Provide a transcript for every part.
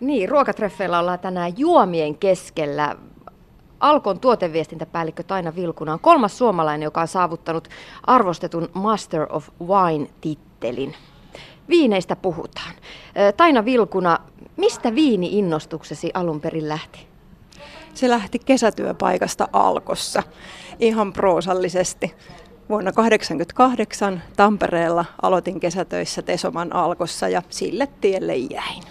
Niin, ruokatreffeillä ollaan tänään juomien keskellä. Alkon tuoteviestintäpäällikkö Taina Vilkuna on kolmas suomalainen, joka on saavuttanut arvostetun Master of Wine-tittelin. Viineistä puhutaan. Taina Vilkuna, mistä viini-innostuksesi alun perin lähti? Se lähti kesätyöpaikasta Alkossa, ihan proosallisesti. Vuonna 1988 Tampereella aloitin kesätöissä Tesoman Alkossa ja sille tielle jäin.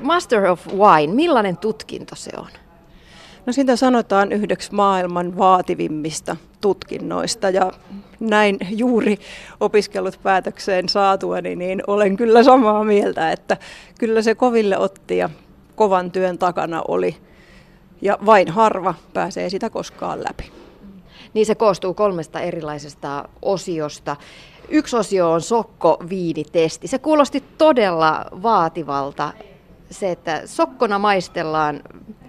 Master of Wine, millainen tutkinto se on? No sitä sanotaan yhdeksi maailman vaativimmista tutkinnoista ja näin juuri opiskellut päätökseen saatuani, niin olen kyllä samaa mieltä, että kyllä se koville otti ja kovan työn takana oli ja vain harva pääsee sitä koskaan läpi. Niin se koostuu kolmesta erilaisesta osiosta. Yksi osio on sokko-viinitesti. Se kuulosti todella vaativalta. Se, että sokkona maistellaan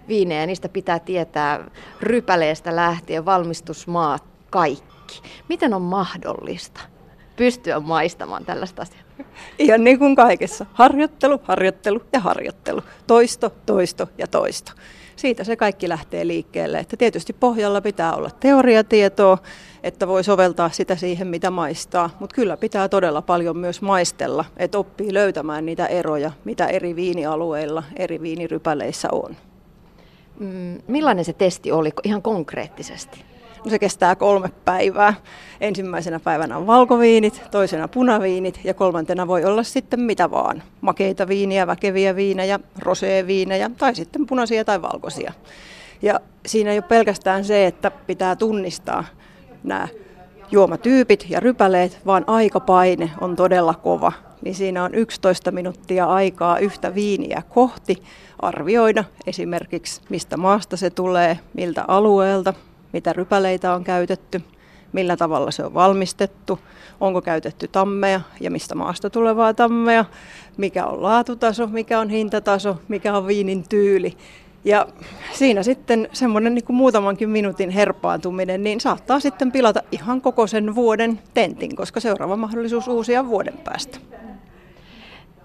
viinejä, niistä pitää tietää rypäleestä lähtien, valmistusmaat, kaikki. Miten on mahdollista pystyä maistamaan tällaista asiaa? Ihan niin kuin kaikessa. Harjoittelu, harjoittelu ja harjoittelu. Toisto, toisto ja toisto siitä se kaikki lähtee liikkeelle. Että tietysti pohjalla pitää olla teoriatietoa, että voi soveltaa sitä siihen, mitä maistaa, mutta kyllä pitää todella paljon myös maistella, että oppii löytämään niitä eroja, mitä eri viinialueilla, eri viinirypäleissä on. Mm, millainen se testi oli ihan konkreettisesti? No se kestää kolme päivää. Ensimmäisenä päivänä on valkoviinit, toisena punaviinit ja kolmantena voi olla sitten mitä vaan. Makeita viiniä, väkeviä viinejä, roseeviinejä tai sitten punaisia tai valkoisia. Ja siinä ei ole pelkästään se, että pitää tunnistaa nämä juomatyypit ja rypäleet, vaan aikapaine on todella kova. Niin siinä on 11 minuuttia aikaa yhtä viiniä kohti arvioida esimerkiksi, mistä maasta se tulee, miltä alueelta, mitä rypäleitä on käytetty, millä tavalla se on valmistettu, onko käytetty tammeja ja mistä maasta tulevaa tammea, mikä on laatutaso, mikä on hintataso, mikä on viinin tyyli. Ja siinä sitten semmoinen niin muutamankin minuutin herpaantuminen, niin saattaa sitten pilata ihan koko sen vuoden tentin, koska seuraava mahdollisuus uusia vuoden päästä.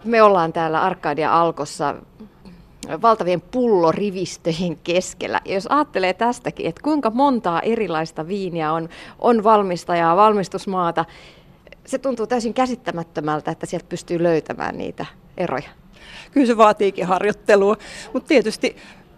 Me ollaan täällä Arkadia Alkossa valtavien pullorivistöjen keskellä. Ja jos ajattelee tästäkin, että kuinka montaa erilaista viiniä on, on valmistajaa, valmistusmaata, se tuntuu täysin käsittämättömältä, että sieltä pystyy löytämään niitä eroja. Kyllä se vaatiikin harjoittelua, mutta tietysti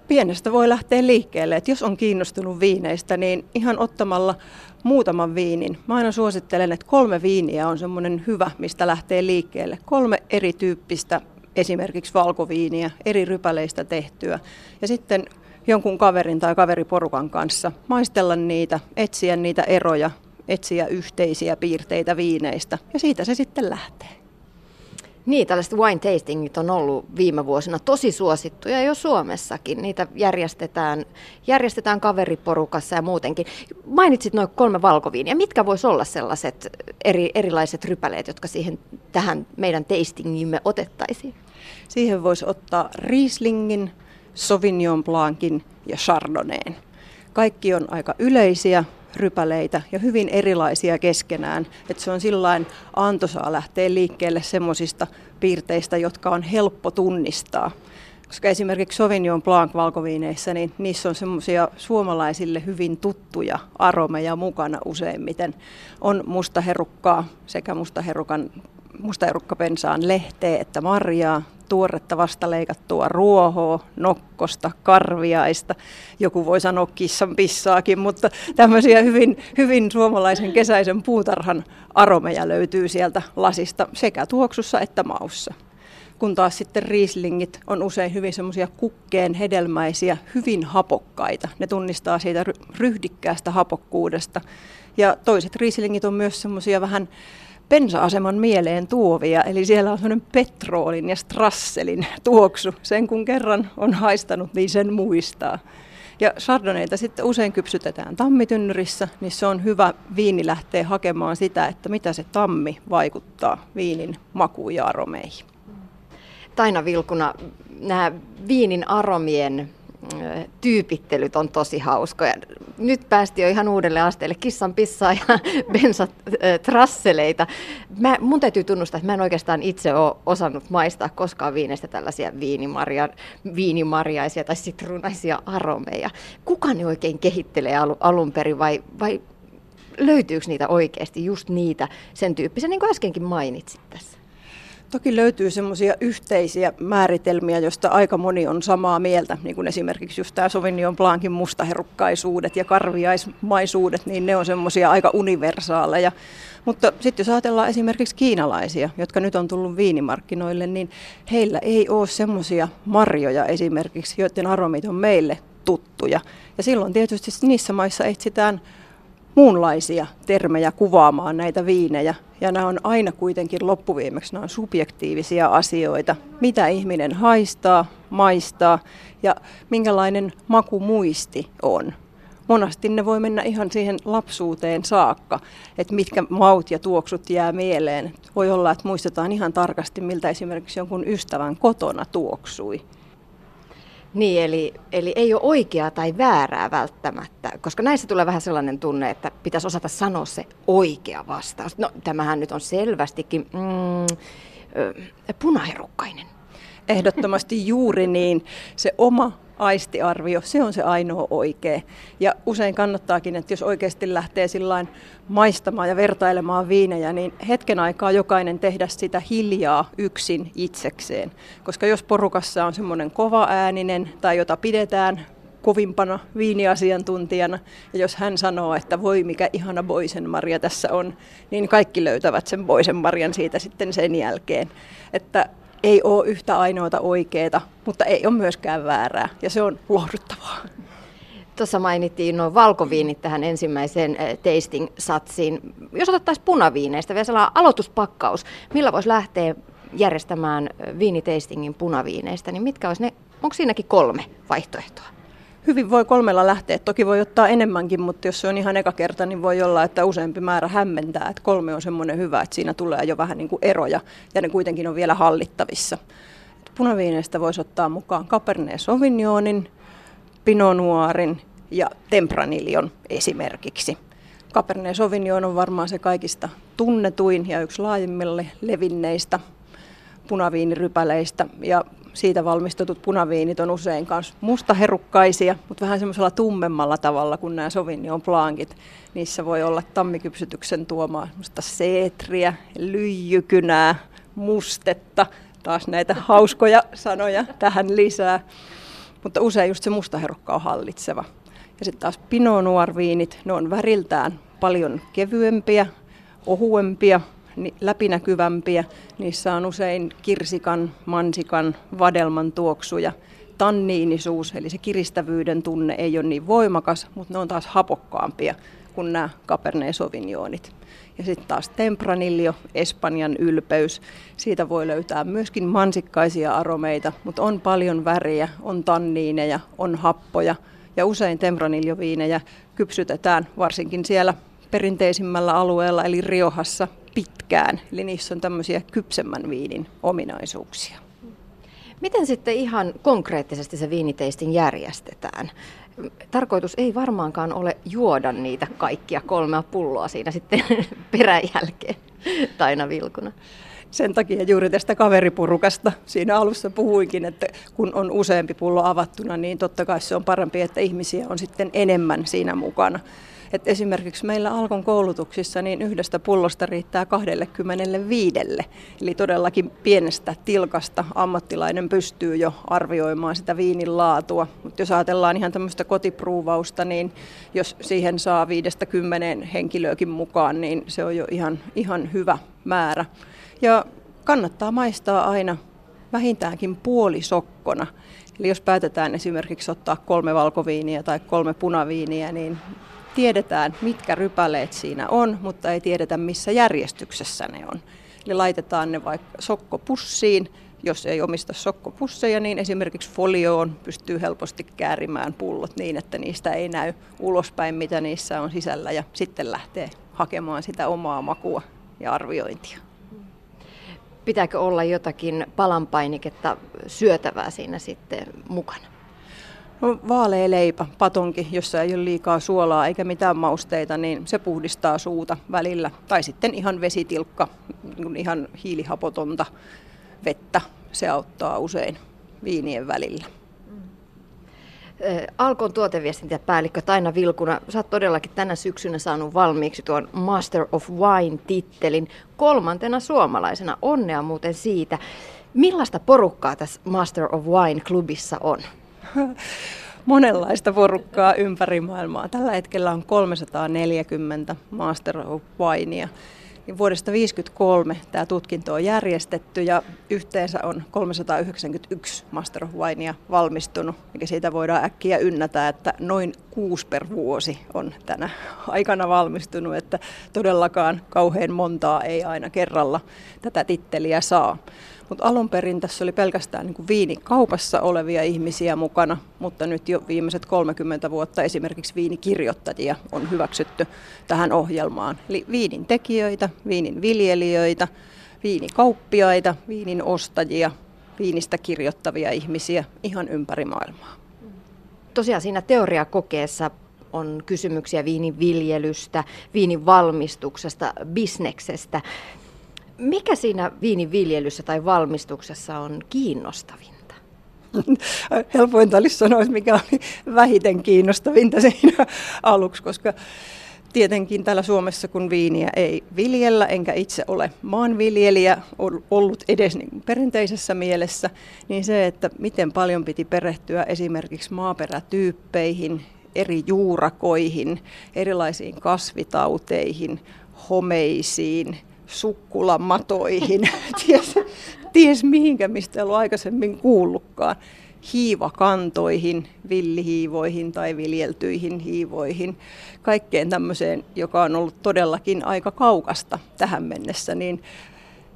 pienestä voi lähteä liikkeelle. Että jos on kiinnostunut viineistä, niin ihan ottamalla muutaman viinin. Mä aina suosittelen, että kolme viiniä on semmoinen hyvä, mistä lähtee liikkeelle. Kolme erityyppistä esimerkiksi valkoviiniä, eri rypäleistä tehtyä. Ja sitten jonkun kaverin tai kaveriporukan kanssa maistella niitä, etsiä niitä eroja, etsiä yhteisiä piirteitä viineistä. Ja siitä se sitten lähtee. Niin, tällaiset wine tastingit on ollut viime vuosina tosi suosittuja jo Suomessakin. Niitä järjestetään, järjestetään kaveriporukassa ja muutenkin. Mainitsit noin kolme valkoviiniä. Mitkä voisi olla sellaiset eri, erilaiset rypäleet, jotka siihen tähän meidän tastingimme otettaisiin? Siihen voisi ottaa Rieslingin, Sauvignon Blancin ja Chardonnayn. Kaikki on aika yleisiä, rypäleitä ja hyvin erilaisia keskenään. Että se on sillain antoisaa lähteä liikkeelle semmoisista piirteistä, jotka on helppo tunnistaa. Koska esimerkiksi Sauvignon Blanc valkoviineissä, niin niissä on semmoisia suomalaisille hyvin tuttuja aromeja mukana useimmiten. On mustaherukkaa sekä mustaherukan mustaherukkapensaan lehteä että marjaa, tuoretta vastaleikattua ruohoa, nokkosta, karviaista. Joku voi sanoa kissan pissaakin, mutta tämmöisiä hyvin, hyvin suomalaisen kesäisen puutarhan aromeja löytyy sieltä lasista sekä tuoksussa että maussa. Kun taas sitten riislingit on usein hyvin semmoisia kukkeen hedelmäisiä, hyvin hapokkaita. Ne tunnistaa siitä ryhdikkäästä hapokkuudesta. Ja toiset riislingit on myös semmoisia vähän bensa-aseman mieleen tuovia, eli siellä on sellainen petroolin ja strasselin tuoksu. Sen kun kerran on haistanut, niin sen muistaa. Ja Chardonnayta sitten usein kypsytetään tammitynnyrissä, niin se on hyvä viini lähteä hakemaan sitä, että mitä se tammi vaikuttaa viinin makuun ja aromeihin. Taina Vilkuna, nämä viinin aromien tyypittelyt on tosi hauskoja. Nyt päästi jo ihan uudelle asteelle kissan pissaa ja bensatrasseleita. Mä, mun täytyy tunnustaa, että mä en oikeastaan itse ole osannut maistaa koskaan viineistä tällaisia viinimarja, viinimarjaisia tai sitruunaisia aromeja. Kuka ne oikein kehittelee alun perin vai, vai löytyykö niitä oikeasti, just niitä, sen tyyppisiä, niin kuin äskenkin mainitsit tässä? Toki löytyy semmoisia yhteisiä määritelmiä, joista aika moni on samaa mieltä, niin kuin esimerkiksi just tämä Sauvignon Blancin mustaherukkaisuudet ja karviaismaisuudet, niin ne on semmoisia aika universaaleja. Mutta sitten jos ajatellaan esimerkiksi kiinalaisia, jotka nyt on tullut viinimarkkinoille, niin heillä ei ole semmoisia marjoja esimerkiksi, joiden aromit on meille tuttuja. Ja silloin tietysti niissä maissa etsitään muunlaisia termejä kuvaamaan näitä viinejä. Ja nämä on aina kuitenkin loppuviimeksi nämä on subjektiivisia asioita. Mitä ihminen haistaa, maistaa ja minkälainen makumuisti on. Monasti ne voi mennä ihan siihen lapsuuteen saakka, että mitkä maut ja tuoksut jää mieleen. Voi olla, että muistetaan ihan tarkasti, miltä esimerkiksi jonkun ystävän kotona tuoksui. Niin, eli, eli ei ole oikeaa tai väärää välttämättä, koska näissä tulee vähän sellainen tunne, että pitäisi osata sanoa se oikea vastaus. No, tämähän nyt on selvästikin mm, punaherukkainen. Ehdottomasti juuri niin. Se oma aistiarvio, se on se ainoa oikea. Ja usein kannattaakin, että jos oikeasti lähtee sillain maistamaan ja vertailemaan viinejä, niin hetken aikaa jokainen tehdä sitä hiljaa yksin itsekseen. Koska jos porukassa on semmoinen kova ääninen tai jota pidetään kovimpana viiniasiantuntijana. Ja jos hän sanoo, että voi mikä ihana boisenmarja tässä on, niin kaikki löytävät sen boisenmarjan siitä sitten sen jälkeen. Että ei ole yhtä ainoata oikeaa, mutta ei ole myöskään väärää, ja se on lohduttavaa. Tuossa mainittiin nuo valkoviinit tähän ensimmäiseen eh, tasting-satsiin. Jos otettaisiin punaviineistä vielä sellainen aloituspakkaus, millä voisi lähteä järjestämään eh, viinitastingin punaviineistä, niin mitkä olisi ne, onko siinäkin kolme vaihtoehtoa? Hyvin voi kolmella lähteä. Toki voi ottaa enemmänkin, mutta jos se on ihan eka kerta, niin voi olla, että useampi määrä hämmentää. Että kolme on semmoinen hyvä, että siinä tulee jo vähän niin kuin eroja ja ne kuitenkin on vielä hallittavissa. Punaviineistä voisi ottaa mukaan Cabernet Sauvignonin, Pinot Noirin ja Tempranillion esimerkiksi. Cabernet Sauvignon on varmaan se kaikista tunnetuin ja yksi laajimmille levinneistä punaviinirypäleistä. Ja siitä valmistetut punaviinit on usein myös mustaherukkaisia, mutta vähän semmoisella tummemmalla tavalla kuin nämä Sauvignon Blancit. Niissä voi olla tammikypsytyksen tuomaa semmoista seetriä, lyijykynää, mustetta, taas näitä hauskoja sanoja tähän lisää. Mutta usein just se mustaherukka on hallitseva. Ja sitten taas Pinot Noir-viinit, ne on väriltään paljon kevyempiä, ohuempia, läpinäkyvämpiä. Niissä on usein kirsikan, mansikan, vadelman tuoksuja. Tanniinisuus, eli se kiristävyyden tunne ei ole niin voimakas, mutta ne on taas hapokkaampia kuin nämä Cabernet Sauvignonit. Ja sitten taas Tempranillo, Espanjan ylpeys. Siitä voi löytää myöskin mansikkaisia aromeita, mutta on paljon väriä, on tanniineja, on happoja. Ja usein Tempranillo-viinejä kypsytetään varsinkin siellä perinteisimmällä alueella, eli Riohassa, pitkään. Eli niissä on tämmöisiä kypsemmän viinin ominaisuuksia. Miten sitten ihan konkreettisesti se viiniteistin järjestetään? Tarkoitus ei varmaankaan ole juoda niitä kaikkia kolmea pulloa siinä sitten peräjälkeen taina vilkuna. Sen takia juuri tästä kaveripurukasta siinä alussa puhuinkin, että kun on useampi pullo avattuna, niin totta kai se on parempi, että ihmisiä on sitten enemmän siinä mukana. Et esimerkiksi meillä Alkon koulutuksissa niin yhdestä pullosta riittää 25. Eli todellakin pienestä tilkasta ammattilainen pystyy jo arvioimaan sitä viinin laatua. Mutta jos ajatellaan ihan tämmöistä kotipruuvausta, niin jos siihen saa viidestä kymmeneen henkilöäkin mukaan, niin se on jo ihan, ihan hyvä määrä. Ja kannattaa maistaa aina vähintäänkin puolisokkona. Eli jos päätetään esimerkiksi ottaa kolme valkoviiniä tai kolme punaviiniä, niin tiedetään, mitkä rypäleet siinä on, mutta ei tiedetä, missä järjestyksessä ne on. Eli laitetaan ne vaikka sokkopussiin. Jos ei omista sokkopusseja, niin esimerkiksi folioon pystyy helposti käärimään pullot niin, että niistä ei näy ulospäin, mitä niissä on sisällä, ja sitten lähtee hakemaan sitä omaa makua ja arviointia. Pitääkö olla jotakin palanpainiketta syötävää siinä sitten mukana? No, vaalea leipä, patonki, jossa ei ole liikaa suolaa eikä mitään mausteita, niin se puhdistaa suuta välillä. Tai sitten ihan vesitilkka, niin ihan hiilihapotonta vettä, se auttaa usein viinien välillä. Alkon tuoteviestintäpäällikkö Taina Vilkuna, sä oot todellakin tänä syksynä saanut valmiiksi tuon Master of Wine-tittelin kolmantena suomalaisena. Onnea muuten siitä. Millaista porukkaa tässä Master of Wine-klubissa on? Monenlaista porukkaa ympäri maailmaa. Tällä hetkellä on 340 Master of Winea vuodesta 1953 tämä tutkinto on järjestetty ja yhteensä on 391 Master of Winea valmistunut, mikä siitä voidaan äkkiä ynnätä, että noin kuusi per vuosi on tänä aikana valmistunut, että todellakaan kauhean montaa ei aina kerralla tätä titteliä saa. Mutta alun perin tässä oli pelkästään niin viinikaupassa olevia ihmisiä mukana, mutta nyt jo viimeiset 30 vuotta esimerkiksi viinikirjoittajia on hyväksytty tähän ohjelmaan. Eli viinin tekijöitä, viinin viljelijöitä, viinikauppiaita, viinin ostajia, viinistä kirjoittavia ihmisiä ihan ympäri maailmaa. Tosiaan siinä teoriakokeessa on kysymyksiä viinin viljelystä, viinin valmistuksesta, bisneksestä. Mikä siinä viiniviljelyssä tai valmistuksessa on kiinnostavinta? Helpointa olisi sanoa, mikä oli vähiten kiinnostavinta siinä aluksi, koska tietenkin täällä Suomessa, kun viiniä ei viljellä, enkä itse ole maanviljelijä ollut edes niin perinteisessä mielessä, niin se, että miten paljon piti perehtyä esimerkiksi maaperätyyppeihin, eri juurakoihin, erilaisiin kasvitauteihin, homeisiin, sukkulamatoihin, ties, ties mihinkä, mistä ei ollut aikaisemmin kuullutkaan, hiivakantoihin, villihiivoihin tai viljeltyihin hiivoihin, kaikkeen tämmöiseen, joka on ollut todellakin aika kaukasta tähän mennessä, niin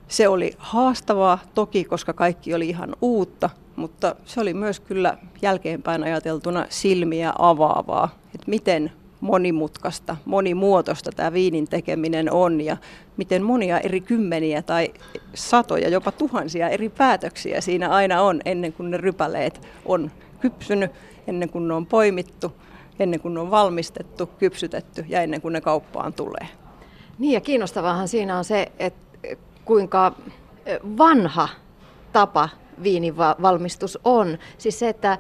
se oli haastavaa toki, koska kaikki oli ihan uutta, mutta se oli myös kyllä jälkeenpäin ajateltuna silmiä avaavaa, että miten monimutkaista, monimuotoista tämä viinin tekeminen on ja miten monia eri kymmeniä tai satoja, jopa tuhansia eri päätöksiä siinä aina on ennen kuin ne rypäleet on kypsynyt, ennen kuin ne on poimittu, ennen kuin ne on valmistettu, kypsytetty ja ennen kuin ne kauppaan tulee. Niin ja kiinnostavahan siinä on se, että kuinka vanha tapa viinivalmistus on. Siis se, että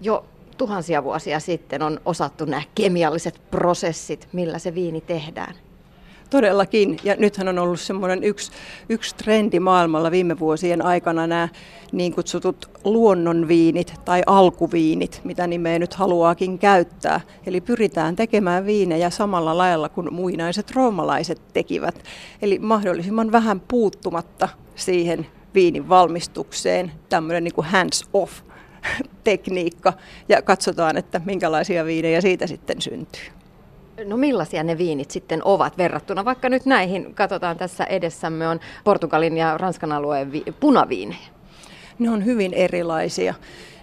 jo tuhansia vuosia sitten on osattu nämä kemialliset prosessit, millä se viini tehdään. Todellakin, ja nythän on ollut semmoinen yksi, yksi trendi maailmalla viime vuosien aikana nämä niin kutsutut luonnonviinit tai alkuviinit, mitä nimeä nyt haluaakin käyttää. Eli pyritään tekemään viinejä samalla lailla kuin muinaiset roomalaiset tekivät. Eli mahdollisimman vähän puuttumatta siihen viinin valmistukseen, tämmöinen niin kuin hands off tekniikka ja katsotaan, että minkälaisia viinejä siitä sitten syntyy. No millaisia ne viinit sitten ovat verrattuna vaikka nyt näihin, katsotaan tässä edessämme on Portugalin ja Ranskan alueen vi- punaviinejä. Ne on hyvin erilaisia.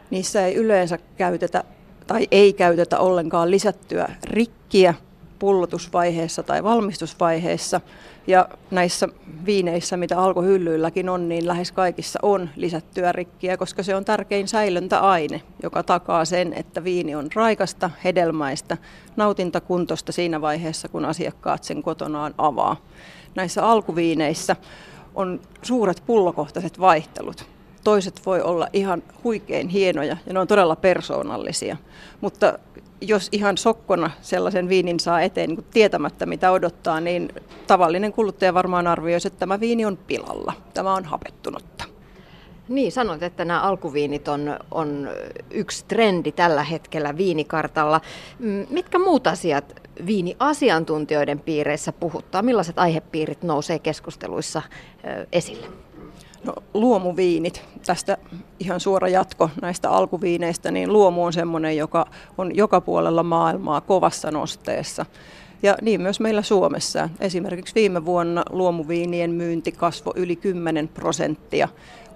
Niissä ei yleensä käytetä tai ei käytetä ollenkaan lisättyä rikkiä pullotusvaiheessa tai valmistusvaiheessa. Ja näissä viineissä, mitä alkohyllyilläkin on, niin lähes kaikissa on lisättyä rikkiä, koska se on tärkein säilöntäaine, joka takaa sen, että viini on raikasta, hedelmäistä, nautintakuntoista siinä vaiheessa, kun asiakkaat sen kotonaan avaa. Näissä alkuviineissä on suuret pullokohtaiset vaihtelut. Toiset voi olla ihan huikein hienoja ja ne on todella persoonallisia, mutta jos ihan sokkona sellaisen viinin saa eteen niin tietämättä mitä odottaa, niin tavallinen kuluttaja varmaan arvioisi, että tämä viini on pilalla. Tämä on hapettunutta. Niin, sanoit, että nämä alkuviinit on, on yksi trendi tällä hetkellä viinikartalla. Mm, mitkä muut asiat viiniasiantuntijoiden piireissä puhuttaa? Millaiset aihepiirit nousee keskusteluissa esille? No, luomuviinit, tästä ihan suora jatko näistä alkuviineistä, niin luomu on semmoinen, joka on joka puolella maailmaa kovassa nosteessa. Ja niin myös meillä Suomessa. Esimerkiksi viime vuonna luomuviinien myynti kasvoi yli 10 prosenttia,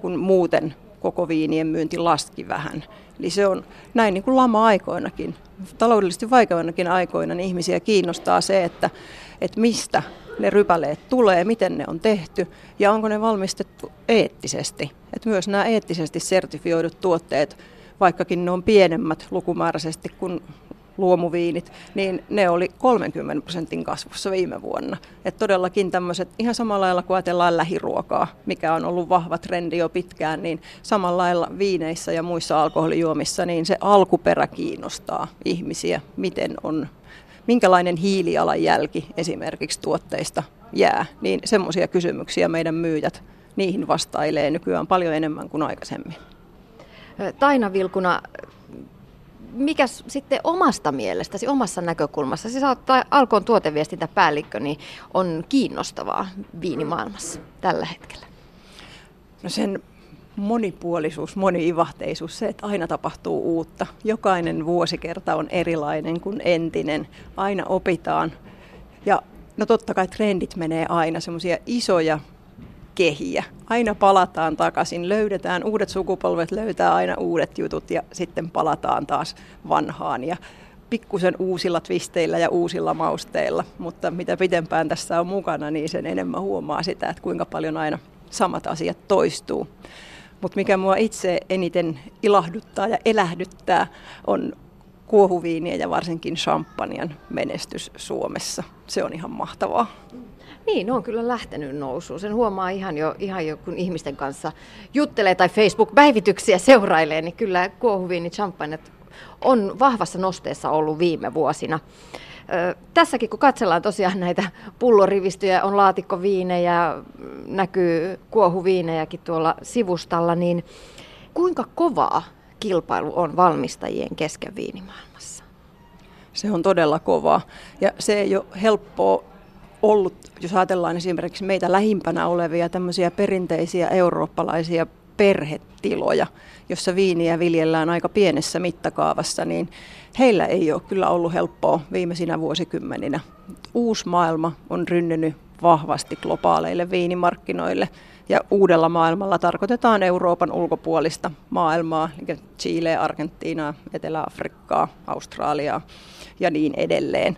kun muuten koko viinien myynti laski vähän. Eli se on näin niin kuin lama-aikoinakin, taloudellisesti vaikeinakin aikoina, niin ihmisiä kiinnostaa se, että, että mistä ne rypäleet tulee, miten ne on tehty ja onko ne valmistettu eettisesti. Että myös nämä eettisesti sertifioidut tuotteet vaikkakin ne on pienemmät lukumääräisesti kuin luomuviinit, niin ne oli 30 prosentin kasvussa viime vuonna. Et todellakin tämmöiset, ihan samalla lailla kuin ajatellaan lähiruokaa, mikä on ollut vahva trendi jo pitkään, niin samalla lailla viineissä ja muissa alkoholijuomissa, niin se alkuperä kiinnostaa ihmisiä, miten on, minkälainen hiilijalanjälki esimerkiksi tuotteista jää, niin semmoisia kysymyksiä meidän myyjät niihin vastailee nykyään paljon enemmän kuin aikaisemmin. Taina Vilkuna, mikä sitten omasta mielestäsi, omassa näkökulmassa, siis Alkon tuoteviestintäpäällikkö, niin on kiinnostavaa viinimaailmassa tällä hetkellä? No sen monipuolisuus, moniivahteisuus, se, että aina tapahtuu uutta. Jokainen vuosikerta on erilainen kuin entinen. Aina opitaan. Ja no totta kai trendit menee aina, semmoisia isoja kehiä. Aina palataan takaisin, löydetään, uudet sukupolvet löytää aina uudet jutut ja sitten palataan taas vanhaan. Ja pikkusen uusilla twisteillä ja uusilla mausteilla, mutta mitä pitempään tässä on mukana, niin sen enemmän huomaa sitä, että kuinka paljon aina samat asiat toistuu. Mutta mikä mua itse eniten ilahduttaa ja elähdyttää, on kuohuviinien ja varsinkin champagnen menestys Suomessa. Se on ihan mahtavaa. Niin, ne on kyllä lähtenyt nousuun. Sen huomaa ihan jo, ihan jo kun ihmisten kanssa juttelee tai Facebook-päivityksiä seurailee, niin kyllä kuohuviini champagne on vahvassa nosteessa ollut viime vuosina. Tässäkin kun katsellaan tosiaan näitä pullorivistöjä, on laatikkoviinejä, näkyy kuohuviinejäkin tuolla sivustalla, niin kuinka kovaa kilpailu on valmistajien kesken viinimaailmassa? Se on todella kovaa ja se ei ole helppoa ollut, jos ajatellaan esimerkiksi meitä lähimpänä olevia tämmöisiä perinteisiä eurooppalaisia perhetiloja, jossa viiniä viljellään aika pienessä mittakaavassa, niin heillä ei ole kyllä ollut helppoa viimeisinä vuosikymmeninä. Uusi maailma on rynnynyt vahvasti globaaleille viinimarkkinoille ja uudella maailmalla tarkoitetaan Euroopan ulkopuolista maailmaa, eli Chile, Argentiinaa, Etelä-Afrikkaa, Australiaa ja niin edelleen.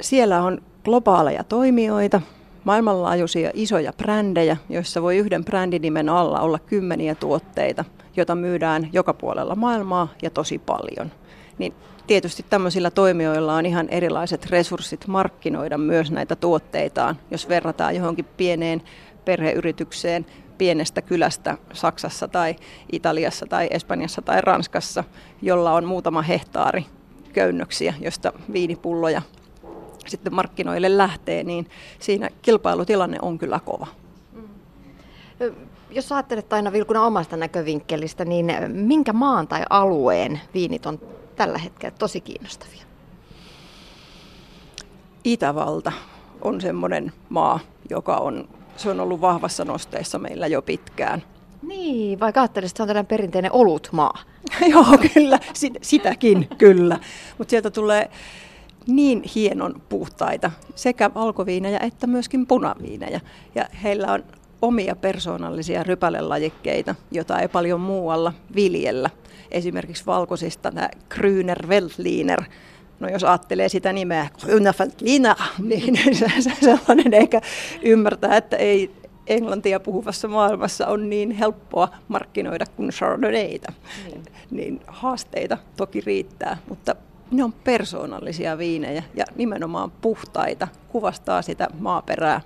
Siellä on globaaleja toimijoita, maailmanlaajuisia isoja brändejä, joissa voi yhden brändinimen alla olla kymmeniä tuotteita, joita myydään joka puolella maailmaa ja tosi paljon. Niin tietysti tämmöisillä toimijoilla on ihan erilaiset resurssit markkinoida myös näitä tuotteitaan, jos verrataan johonkin pieneen perheyritykseen pienestä kylästä Saksassa tai Italiassa tai Espanjassa tai Ranskassa, jolla on muutama hehtaari köynnöksiä, josta viinipulloja sitten markkinoille lähtee, niin siinä kilpailutilanne on kyllä kova. Mm. Jos ajattelet aina Vilkuna omasta näkövinkkelistä, niin minkä maan tai alueen viinit on tällä hetkellä tosi kiinnostavia? Itävalta on semmoinen maa, joka on, se on ollut vahvassa nosteessa meillä jo pitkään. Niin, vaikka ajattelisit, että se on tällainen perinteinen olutmaa. Joo, kyllä, sitäkin kyllä. Mutta sieltä tulee niin hienon puhtaita sekä valkoviinejä että myöskin punaviinejä. Ja heillä on omia persoonallisia rypälelajikkeita, joita ei paljon muualla viljellä. Esimerkiksi valkoisista tämä Grüner Veltliner, No jos ajattelee sitä nimeä Grüner niin se sellainen ehkä ymmärtää, että ei englantia puhuvassa maailmassa on niin helppoa markkinoida kuin Chardonnayta. Niin. niin haasteita toki riittää, mutta ne on persoonallisia viinejä ja nimenomaan puhtaita, kuvastaa sitä maaperää,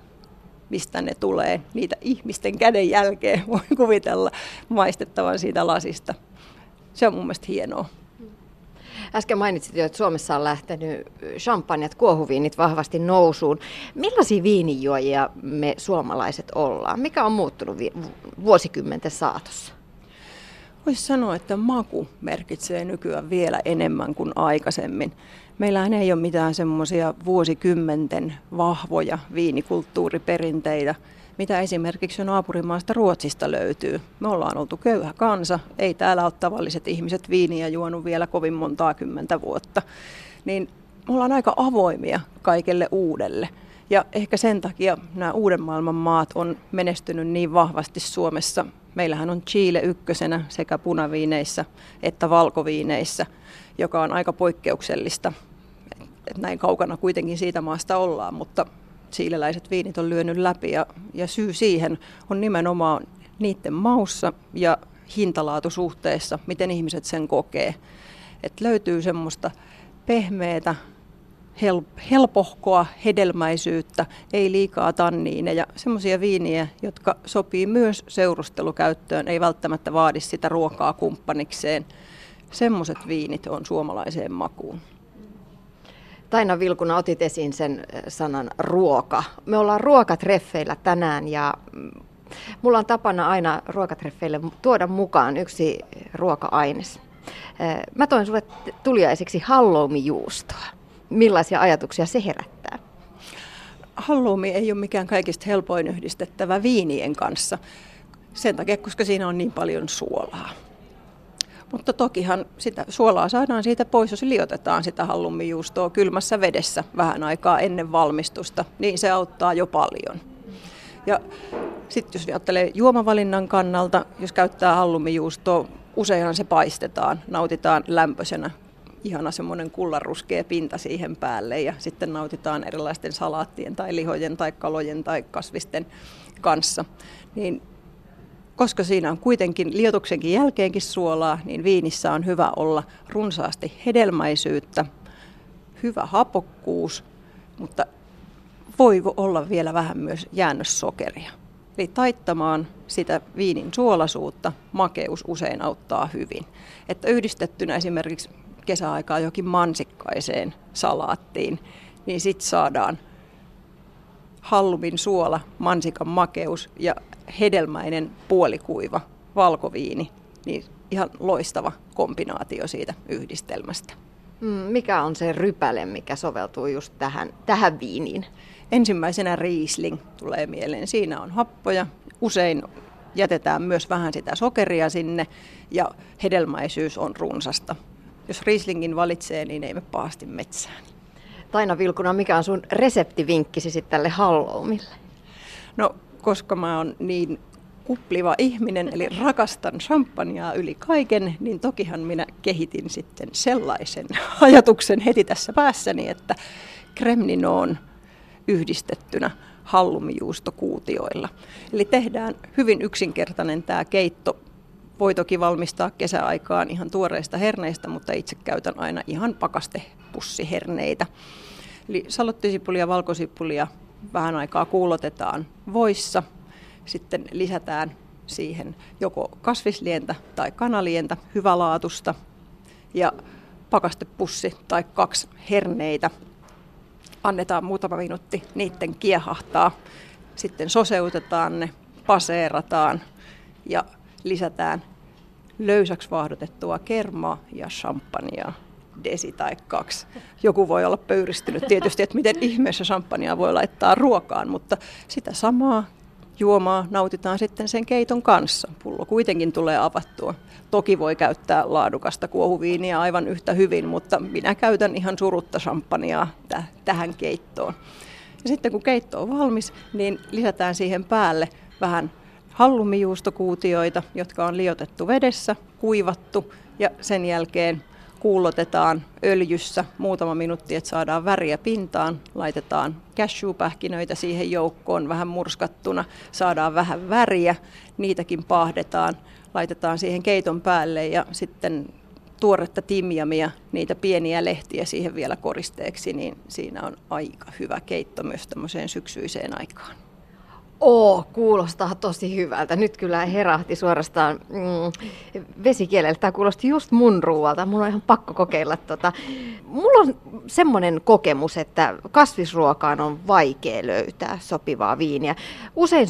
mistä ne tulee. Niitä ihmisten käden jälkeen voi kuvitella maistettavan siitä lasista. Se on mun mielestä hienoa. Äsken mainitsit jo, että Suomessa on lähtenyt champagnat, kuohuviinit vahvasti nousuun. Millaisia viinijuojia me suomalaiset ollaan? Mikä on muuttunut vuosikymmenten saatossa? Voisi sanoa, että maku merkitsee nykyään vielä enemmän kuin aikaisemmin. Meillähän ei ole mitään semmoisia vuosikymmenten vahvoja viinikulttuuriperinteitä, mitä esimerkiksi jo naapurimaasta Ruotsista löytyy. Me ollaan oltu köyhä kansa, ei täällä ole tavalliset ihmiset viiniä juonut vielä kovin montaa kymmentä vuotta. Niin me ollaan aika avoimia kaikelle uudelle. Ja ehkä sen takia nämä uuden maailman maat on menestynyt niin vahvasti Suomessa Meillähän on Chile ykkösenä sekä punaviineissä että valkoviineissä, joka on aika poikkeuksellista. Näin kaukana kuitenkin siitä maasta ollaan, mutta siileläiset viinit on lyönyt läpi ja, ja syy siihen on nimenomaan niiden maussa ja hintalaatusuhteessa, miten ihmiset sen kokee. Et löytyy semmoista pehmeätä, helpohkoa hedelmäisyyttä, ei liikaa tanniineja, semmoisia viiniä, jotka sopii myös seurustelukäyttöön, ei välttämättä vaadi sitä ruokaa kumppanikseen. Semmoiset viinit on suomalaiseen makuun. Taina Vilkuna otit esiin sen sanan ruoka. Me ollaan ruokatreffeillä tänään ja mm, mulla on tapana aina ruokatreffeille tuoda mukaan yksi ruoka-aines. Mä toin sulle tuliaiseksi halloumijuustoa. Millaisia ajatuksia se herättää? Halloumi ei ole mikään kaikista helpoin yhdistettävä viinien kanssa. Sen takia, koska siinä on niin paljon suolaa. Mutta tokihan sitä suolaa saadaan siitä pois, jos liotetaan sitä hallummijuustoa kylmässä vedessä vähän aikaa ennen valmistusta, niin se auttaa jo paljon. Ja sitten jos ajattelee juomavalinnan kannalta, jos käyttää hallummijuustoa, useinhan se paistetaan, nautitaan lämpöisenä. Ihana semmoinen kullanruskea pinta siihen päälle ja sitten nautitaan erilaisten salaattien tai lihojen tai kalojen tai kasvisten kanssa. Niin koska siinä on kuitenkin liotuksenkin jälkeenkin suolaa, niin viinissä on hyvä olla runsaasti hedelmäisyyttä, hyvä hapokkuus, mutta voi olla vielä vähän myös jäännössokeria. Eli taittamaan sitä viinin suolaisuutta makeus usein auttaa hyvin. Että yhdistettynä esimerkiksi kesäaikaa jokin mansikkaiseen salaattiin, niin sitten saadaan hallumin suola, mansikan makeus ja hedelmäinen puolikuiva valkoviini, niin ihan loistava kombinaatio siitä yhdistelmästä. Mm, mikä on se rypäle, mikä soveltuu just tähän, tähän viiniin? Ensimmäisenä Riesling tulee mieleen. Siinä on happoja. Usein jätetään myös vähän sitä sokeria sinne ja hedelmäisyys on runsasta. Jos Rieslingin valitsee, niin ei me pahasti metsään. Taina Vilkuna, mikä on sun reseptivinkkisi sitten tälle halloumille? No, koska mä oon niin kupliva ihminen, eli rakastan champagnea yli kaiken, niin tokihan minä kehitin sitten sellaisen ajatuksen heti tässä päässäni, että Kremninoon yhdistettynä hallumijuustokuutioilla. Eli tehdään hyvin yksinkertainen tämä keitto. Voi toki valmistaa kesäaikaan ihan tuoreista herneistä, mutta itse käytän aina ihan pakastepussiherneitä. Eli salottisipulia, valkosipulia, vähän aikaa kuulotetaan voissa. Sitten lisätään siihen joko kasvislientä tai kanalientä, hyvälaatusta ja pakastepussi tai kaksi herneitä annetaan muutama minuutti niiden kiehahtaa. Sitten soseutetaan ne, paseerataan ja lisätään löysäksi vaahdotettua kermaa ja champagnea desi tai kaksi. Joku voi olla pöyristynyt tietysti, että miten ihmeessä champagnea voi laittaa ruokaan, mutta sitä samaa juomaa nautitaan sitten sen keiton kanssa. Pullo kuitenkin tulee avattua. Toki voi käyttää laadukasta kuohuviiniä aivan yhtä hyvin, mutta minä käytän ihan surutta champagnea tähän keittoon. Ja sitten kun keitto on valmis, niin lisätään siihen päälle vähän hallumijuustokuutioita, jotka on liotettu vedessä, kuivattu ja sen jälkeen kuulotetaan öljyssä muutama minuutti, että saadaan väriä pintaan. Laitetaan cashewpähkinöitä siihen joukkoon vähän murskattuna, saadaan vähän väriä, niitäkin paahdetaan, laitetaan siihen keiton päälle ja sitten tuoretta timjamia, niitä pieniä lehtiä siihen vielä koristeeksi, niin siinä on aika hyvä keitto myös tämmöiseen syksyiseen aikaan. Oo, kuulostaa tosi hyvältä. Nyt kyllä herahti suorastaan mm, vesikielellä. Tämä kuulosti just mun ruoalta. Mun on ihan pakko kokeilla tota. Mulla on semmoinen kokemus, että kasvisruokaan on vaikea löytää sopivaa viiniä. Usein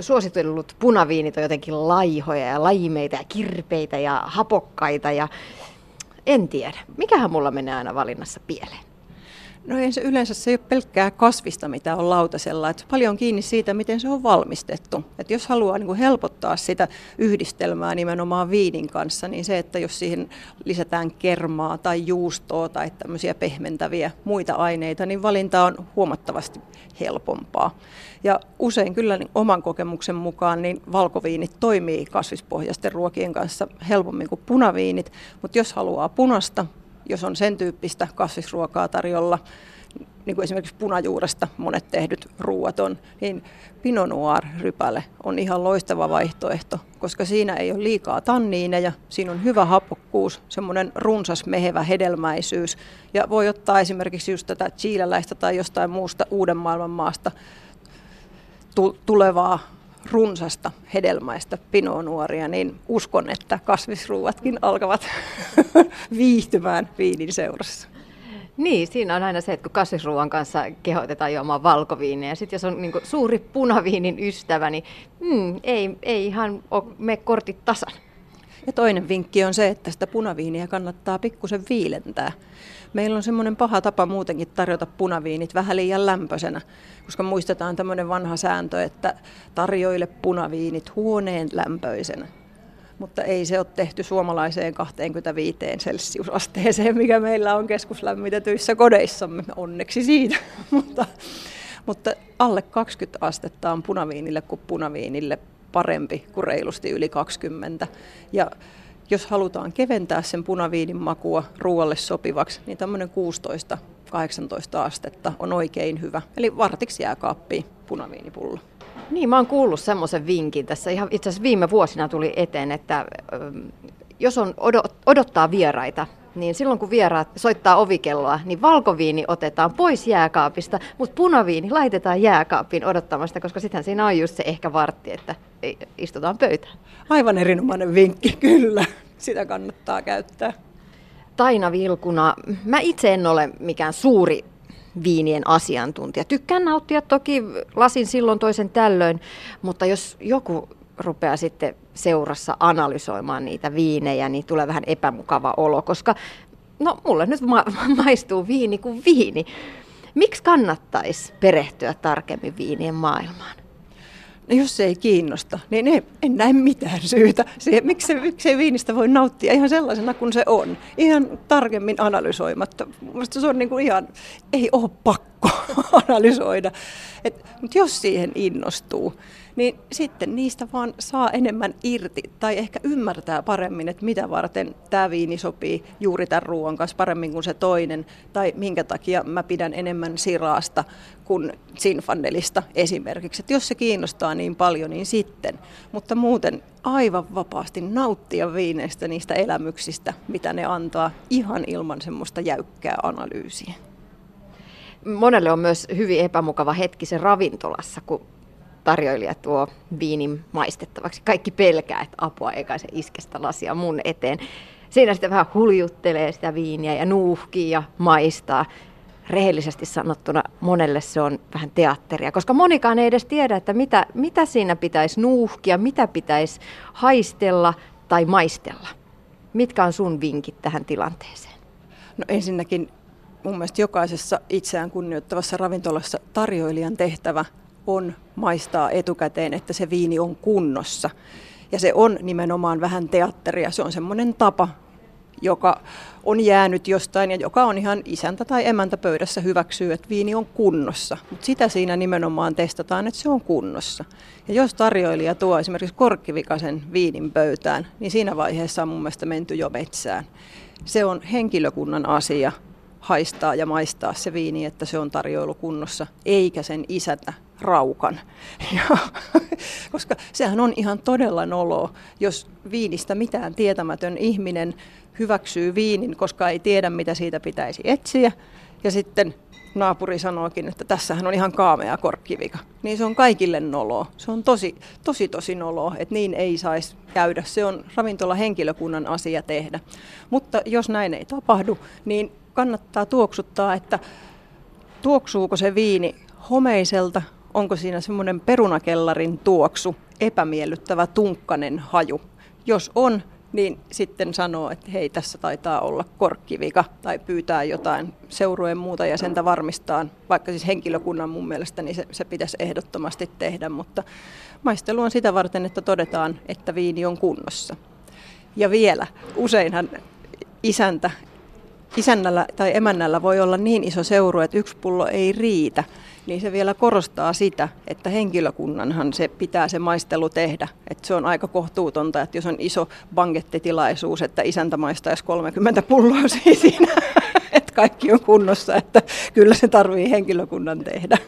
suositellut punaviinit on jotenkin laihoja ja laimeita ja kirpeitä ja hapokkaita ja en tiedä. Mikähän mulla menee aina valinnassa pieleen? No ei se yleensä se ei ole pelkkää kasvista, mitä on lautasella. Että paljon kiinni siitä, miten se on valmistettu. Että jos haluaa niin kuin helpottaa sitä yhdistelmää nimenomaan viinin kanssa, niin se, että jos siihen lisätään kermaa tai juustoa tai tämmöisiä pehmentäviä muita aineita, niin valinta on huomattavasti helpompaa. Ja usein kyllä niin oman kokemuksen mukaan niin valkoviinit toimii kasvispohjaisten ruokien kanssa helpommin kuin punaviinit, mutta jos haluaa punasta, jos on sen tyyppistä kasvisruokaa tarjolla, niin kuin esimerkiksi punajuuresta monet tehdyt ruuat on, niin Pinot Noir-rypäle on ihan loistava vaihtoehto, koska siinä ei ole liikaa tanniineja, siinä on hyvä hapokkuus, semmoinen runsas mehevä hedelmäisyys. Ja voi ottaa esimerkiksi just tätä chiiläläistä tai jostain muusta uuden maailman maasta tulevaa runsasta hedelmäistä pinonuoria, niin uskon, että kasvisruuatkin alkavat viihtymään viinin seurassa. Niin, siinä on aina se, että kun kasvisruoan kanssa kehotetaan juomaan valkoviiniä, ja sitten jos on niin suuri punaviinin ystävä, niin mm, ei, ei ihan me kortit tasan. Ja toinen vinkki on se, että sitä punaviiniä kannattaa pikkusen viilentää. Meillä on semmoinen paha tapa muutenkin tarjota punaviinit vähän liian lämpöisenä, koska muistetaan tämmöinen vanha sääntö, että tarjoile punaviinit huoneen lämpöisenä mutta ei se ole tehty suomalaiseen 25 celsiusasteeseen, mikä meillä on keskuslämmitetyissä kodeissamme, onneksi siitä. mutta, mutta alle 20 astetta on punaviinille kuin punaviinille parempi kuin reilusti yli 20. Ja jos halutaan keventää sen punaviinin makua ruoalle sopivaksi, niin tämmöinen 16-18 astetta on oikein hyvä. Eli vartiksi jääkaappiin punaviinipullo. Niin, mä oon kuullut semmoisen vinkin tässä. Ihan itse asiassa viime vuosina tuli eteen, että jos on odottaa vieraita, niin silloin kun vieraat soittaa ovikelloa, niin valkoviini otetaan pois jääkaapista, mutta punaviini laitetaan jääkaappiin odottamasta, koska sittenhän siinä on just se ehkä vartti, että istutaan pöytään. Aivan erinomainen vinkki, kyllä. Sitä kannattaa käyttää. Taina Vilkuna, mä itse en ole mikään suuri viinien asiantuntija. Tykkään nauttia toki lasin silloin toisen tällöin, mutta jos joku rupeaa sitten seurassa analysoimaan niitä viinejä, niin tulee vähän epämukava olo, koska no mulle nyt ma- maistuu viini kuin viini. Miksi kannattaisi perehtyä tarkemmin viinien maailmaan? No jos se ei kiinnosta, niin ei, en näe mitään syytä siihen, miksi, miksi viinistä voi nauttia ihan sellaisena kuin se on. Ihan tarkemmin analysoimatta. Mielestäni se on niin kuin ihan, ei ole pakko analysoida. Et, mutta jos siihen innostuu, niin sitten niistä vaan saa enemmän irti tai ehkä ymmärtää paremmin, että mitä varten tämä viini sopii juuri tämän ruoan kanssa paremmin kuin se toinen tai minkä takia mä pidän enemmän siraasta kuin Sinfandelista esimerkiksi. Että jos se kiinnostaa niin paljon, niin sitten. Mutta muuten aivan vapaasti nauttia viineistä niistä elämyksistä, mitä ne antaa ihan ilman semmoista jäykkää analyysiä. Monelle on myös hyvin epämukava hetki se ravintolassa, kun tarjoilija tuo viinin maistettavaksi. Kaikki pelkää, että apua eikä se iske sitä lasia mun eteen. Siinä sitten vähän huljuttelee sitä viiniä ja nuuhkii ja maistaa. Rehellisesti sanottuna monelle se on vähän teatteria, koska monikaan ei edes tiedä, että mitä, mitä siinä pitäisi nuuhkia, mitä pitäisi haistella tai maistella. Mitkä on sun vinkit tähän tilanteeseen? No ensinnäkin mun mielestä jokaisessa itseään kunnioittavassa ravintolassa tarjoilijan tehtävä on maistaa etukäteen, että se viini on kunnossa. Ja se on nimenomaan vähän teatteria. Se on semmoinen tapa, joka on jäänyt jostain ja joka on ihan isäntä tai emäntä pöydässä hyväksyy, että viini on kunnossa. Mutta sitä siinä nimenomaan testataan, että se on kunnossa. Ja jos tarjoilija tuo esimerkiksi korkkivikasen viinin pöytään, niin siinä vaiheessa on mun mielestä menty jo metsään. Se on henkilökunnan asia haistaa ja maistaa se viini, että se on tarjoilukunnossa, eikä sen isätä raukan. Ja, koska sehän on ihan todella nolo, jos viinistä mitään tietämätön ihminen hyväksyy viinin, koska ei tiedä, mitä siitä pitäisi etsiä. Ja sitten naapuri sanookin, että tässähän on ihan kaamea korkkivika. Niin se on kaikille nolo. Se on tosi, tosi, tosi nolo, että niin ei saisi käydä. Se on ravintola henkilökunnan asia tehdä. Mutta jos näin ei tapahdu, niin kannattaa tuoksuttaa, että tuoksuuko se viini homeiselta, onko siinä semmoinen perunakellarin tuoksu, epämiellyttävä tunkkanen haju. Jos on, niin sitten sanoo, että hei, tässä taitaa olla korkkivika tai pyytää jotain seurueen muuta jäsentä varmistaa, vaikka siis henkilökunnan mun mielestä niin se, se pitäisi ehdottomasti tehdä, mutta maistelu on sitä varten, että todetaan, että viini on kunnossa. Ja vielä, useinhan isäntä isännällä tai emännällä voi olla niin iso seuru, että yksi pullo ei riitä, niin se vielä korostaa sitä, että henkilökunnanhan se pitää se maistelu tehdä. Että se on aika kohtuutonta, että jos on iso bankettitilaisuus, että isäntä maistaisi 30 pulloa siinä että kaikki on kunnossa, että kyllä se tarvii henkilökunnan tehdä.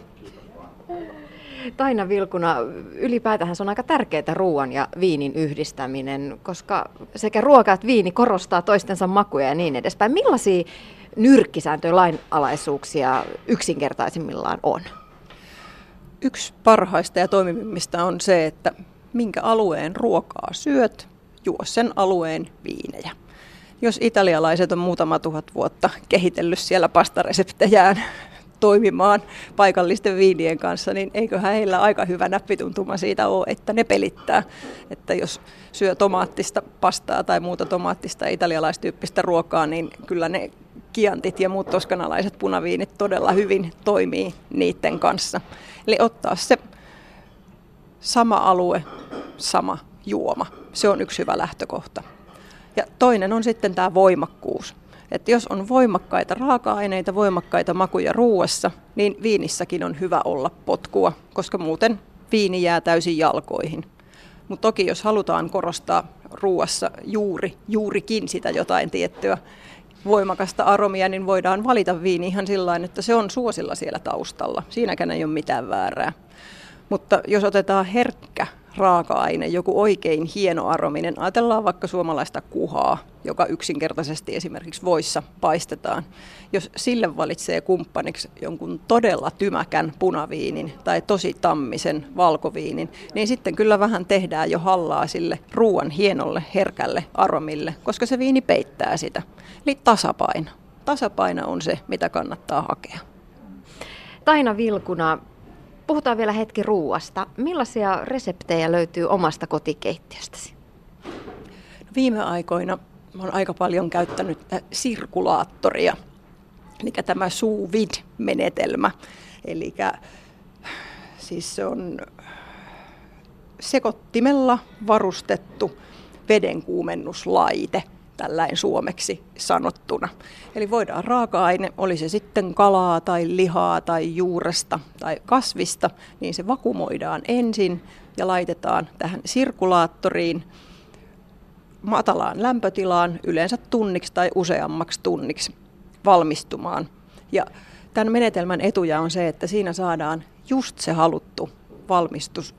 Taina Vilkuna, ylipäätään se on aika tärkeää ruoan ja viinin yhdistäminen, koska sekä ruoka että viini korostaa toistensa makuja ja niin edespäin. Millaisia nyrkkisääntöjä lainalaisuuksia yksinkertaisimmillaan on? Yksi parhaista ja toimivimmista on se, että minkä alueen ruokaa syöt, juo sen alueen viinejä. Jos italialaiset on muutama tuhat vuotta kehitellyt siellä pastareseptejään toimimaan paikallisten viinien kanssa, niin eiköhän heillä aika hyvä näppituntuma siitä ole, että ne pelittää. Että jos syö tomaattista pastaa tai muuta tomaattista italialaistyyppistä ruokaa, niin kyllä ne kiantit ja muut toskanalaiset punaviinit todella hyvin toimii niiden kanssa. Eli ottaa se sama alue, sama juoma. Se on yksi hyvä lähtökohta. Ja toinen on sitten tämä voimakkuus. Että jos on voimakkaita raaka-aineita, voimakkaita makuja ruuassa, niin viinissäkin on hyvä olla potkua, koska muuten viini jää täysin jalkoihin. Mutta toki jos halutaan korostaa ruuassa juuri, juurikin sitä jotain tiettyä voimakasta aromia, niin voidaan valita viini ihan sillä että se on suosilla siellä taustalla. Siinäkään ei ole mitään väärää. Mutta jos otetaan herkkä raaka-aine, joku oikein hieno arominen. Ajatellaan vaikka suomalaista kuhaa, joka yksinkertaisesti esimerkiksi voissa paistetaan. Jos sille valitsee kumppaniksi jonkun todella tymäkän punaviinin tai tosi tammisen valkoviinin, niin sitten kyllä vähän tehdään jo hallaa sille ruoan hienolle, herkälle aromille, koska se viini peittää sitä. Eli tasapaino. Tasapaino on se, mitä kannattaa hakea. Taina Vilkuna, Puhutaan vielä hetki ruuasta. Millaisia reseptejä löytyy omasta kotikeittiöstäsi? No viime aikoina olen aika paljon käyttänyt sirkulaattoria, eli tämä sous vide-menetelmä. Eli siis se on sekoittimella varustettu vedenkuumennuslaite – tällainen suomeksi sanottuna. Eli voidaan raaka-aine, oli se sitten kalaa tai lihaa tai juuresta tai kasvista, niin se vakumoidaan ensin ja laitetaan tähän sirkulaattoriin matalaan lämpötilaan yleensä tunniksi tai useammaksi tunniksi valmistumaan. Ja tämän menetelmän etuja on se, että siinä saadaan just se haluttu valmistus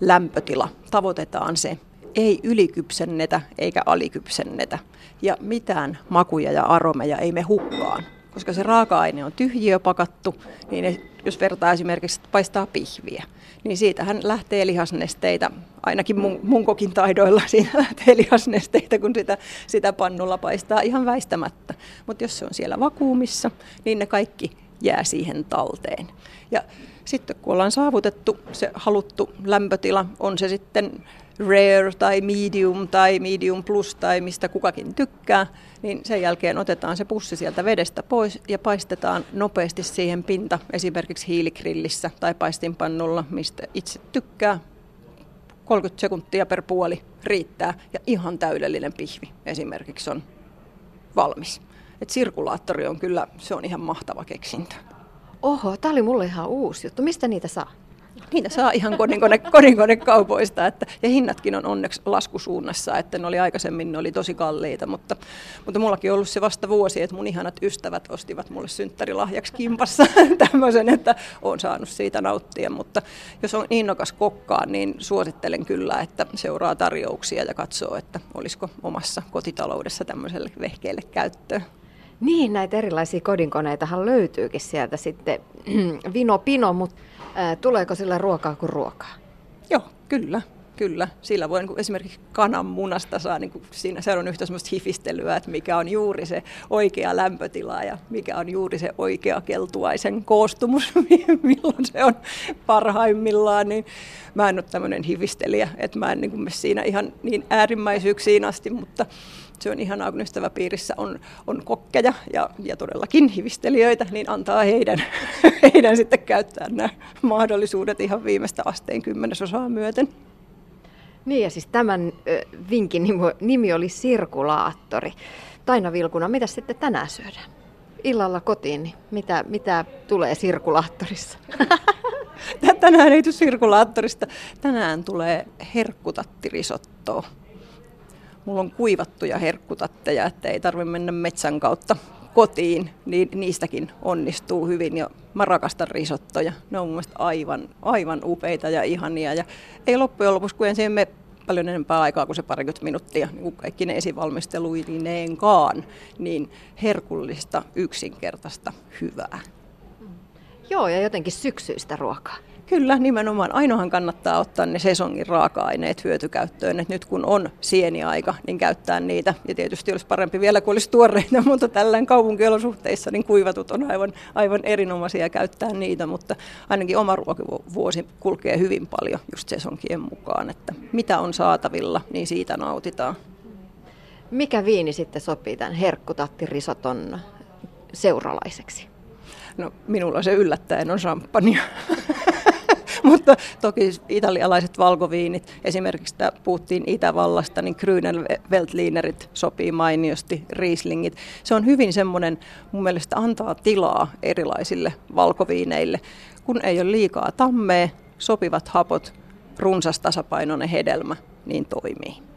lämpötila. Tavoitetaan se ei ylikypsennetä eikä alikypsennetä. Ja mitään makuja ja aromeja ei me hukkaan. Koska se raaka-aine on tyhjiöpakattu, niin jos vertaa esimerkiksi, että paistaa pihviä, niin siitähän lähtee lihasnesteitä, ainakin mun, mun kokin taidoilla siinä lähtee lihasnesteitä, kun sitä, sitä pannulla paistaa ihan väistämättä. Mutta jos se on siellä vakuumissa, niin ne kaikki jää siihen talteen. Ja sitten kun ollaan saavutettu se haluttu lämpötila, on se sitten rare tai medium tai medium plus tai mistä kukakin tykkää, niin sen jälkeen otetaan se pussi sieltä vedestä pois ja paistetaan nopeasti siihen pinta, esimerkiksi hiiligrillissä tai paistinpannulla, mistä itse tykkää. 30 sekuntia per puoli riittää ja ihan täydellinen pihvi esimerkiksi on valmis. Et sirkulaattori on kyllä, se on ihan mahtava keksintö. Oho, tämä oli mulle ihan uusi juttu. Mistä niitä saa? Niitä saa ihan kodinkone, kodinkonekaupoista, että, ja hinnatkin on onneksi laskusuunnassa, että ne oli aikaisemmin ne oli tosi kalliita, mutta, mutta mullakin on ollut se vasta vuosi, että mun ihanat ystävät ostivat mulle synttärilahjaksi kimpassa tämmöisen, että on saanut siitä nauttia, mutta jos on innokas kokkaan, niin suosittelen kyllä, että seuraa tarjouksia ja katsoo, että olisiko omassa kotitaloudessa tämmöiselle vehkeelle käyttöön. Niin, näitä erilaisia kodinkoneitahan löytyykin sieltä sitten vino pino, mutta tuleeko sillä ruokaa kuin ruokaa? Joo, kyllä. Kyllä, sillä voi niin esimerkiksi kananmunasta saa, niin kuin siinä se on yhtä semmoista hifistelyä, että mikä on juuri se oikea lämpötila ja mikä on juuri se oikea keltuaisen koostumus, milloin se on parhaimmillaan. Niin mä en ole tämmöinen hifistelijä, että mä en niin kuin siinä ihan niin äärimmäisyyksiin asti, mutta se on ihanaa, kun ystäväpiirissä on, on kokkeja ja, ja todellakin hivistelijöitä, niin antaa heidän, heidän sitten käyttää nämä mahdollisuudet ihan viimeistä asteen kymmenesosaa myöten. Niin ja siis tämän vinkin nimi oli sirkulaattori. Taina Vilkuna, mitä sitten tänään syödään? Illalla kotiin, niin mitä, mitä tulee sirkulaattorissa? Tänään ei tule sirkulaattorista. Tänään tulee herkkutattirisottoa. Mulla on kuivattuja herkkutatteja, että ei tarvitse mennä metsän kautta kotiin, niin niistäkin onnistuu hyvin. Ja mä rakastan risottoja. Ne on mun mielestä aivan, aivan upeita ja ihania. Ja ei loppujen lopuksi, kun en siihen me paljon enempää aikaa kuin se parikymmentä minuuttia, niin kuin kaikki ne esivalmisteluineenkaan, niin herkullista, yksinkertaista, hyvää. Joo, ja jotenkin syksyistä ruokaa. Kyllä, nimenomaan. Ainohan kannattaa ottaa ne sesongin raaka-aineet hyötykäyttöön. Et nyt kun on sieniaika, niin käyttää niitä. Ja tietysti olisi parempi vielä, kun olisi tuoreita, mutta tällään kaupunkiolosuhteissa niin kuivatut on aivan, aivan erinomaisia käyttää niitä. Mutta ainakin oma ruokivuosi kulkee hyvin paljon just sesonkien mukaan. Että mitä on saatavilla, niin siitä nautitaan. Mikä viini sitten sopii tämän herkkutattirisoton seuralaiseksi? No minulla se yllättäen on champagne. Mutta toki italialaiset valkoviinit, esimerkiksi puhuttiin Itävallasta, niin Grünen Veltlinerit sopii mainiosti, Rieslingit. Se on hyvin semmoinen, mun mielestä antaa tilaa erilaisille valkoviineille, kun ei ole liikaa tammea, sopivat hapot, runsas tasapainoinen hedelmä, niin toimii.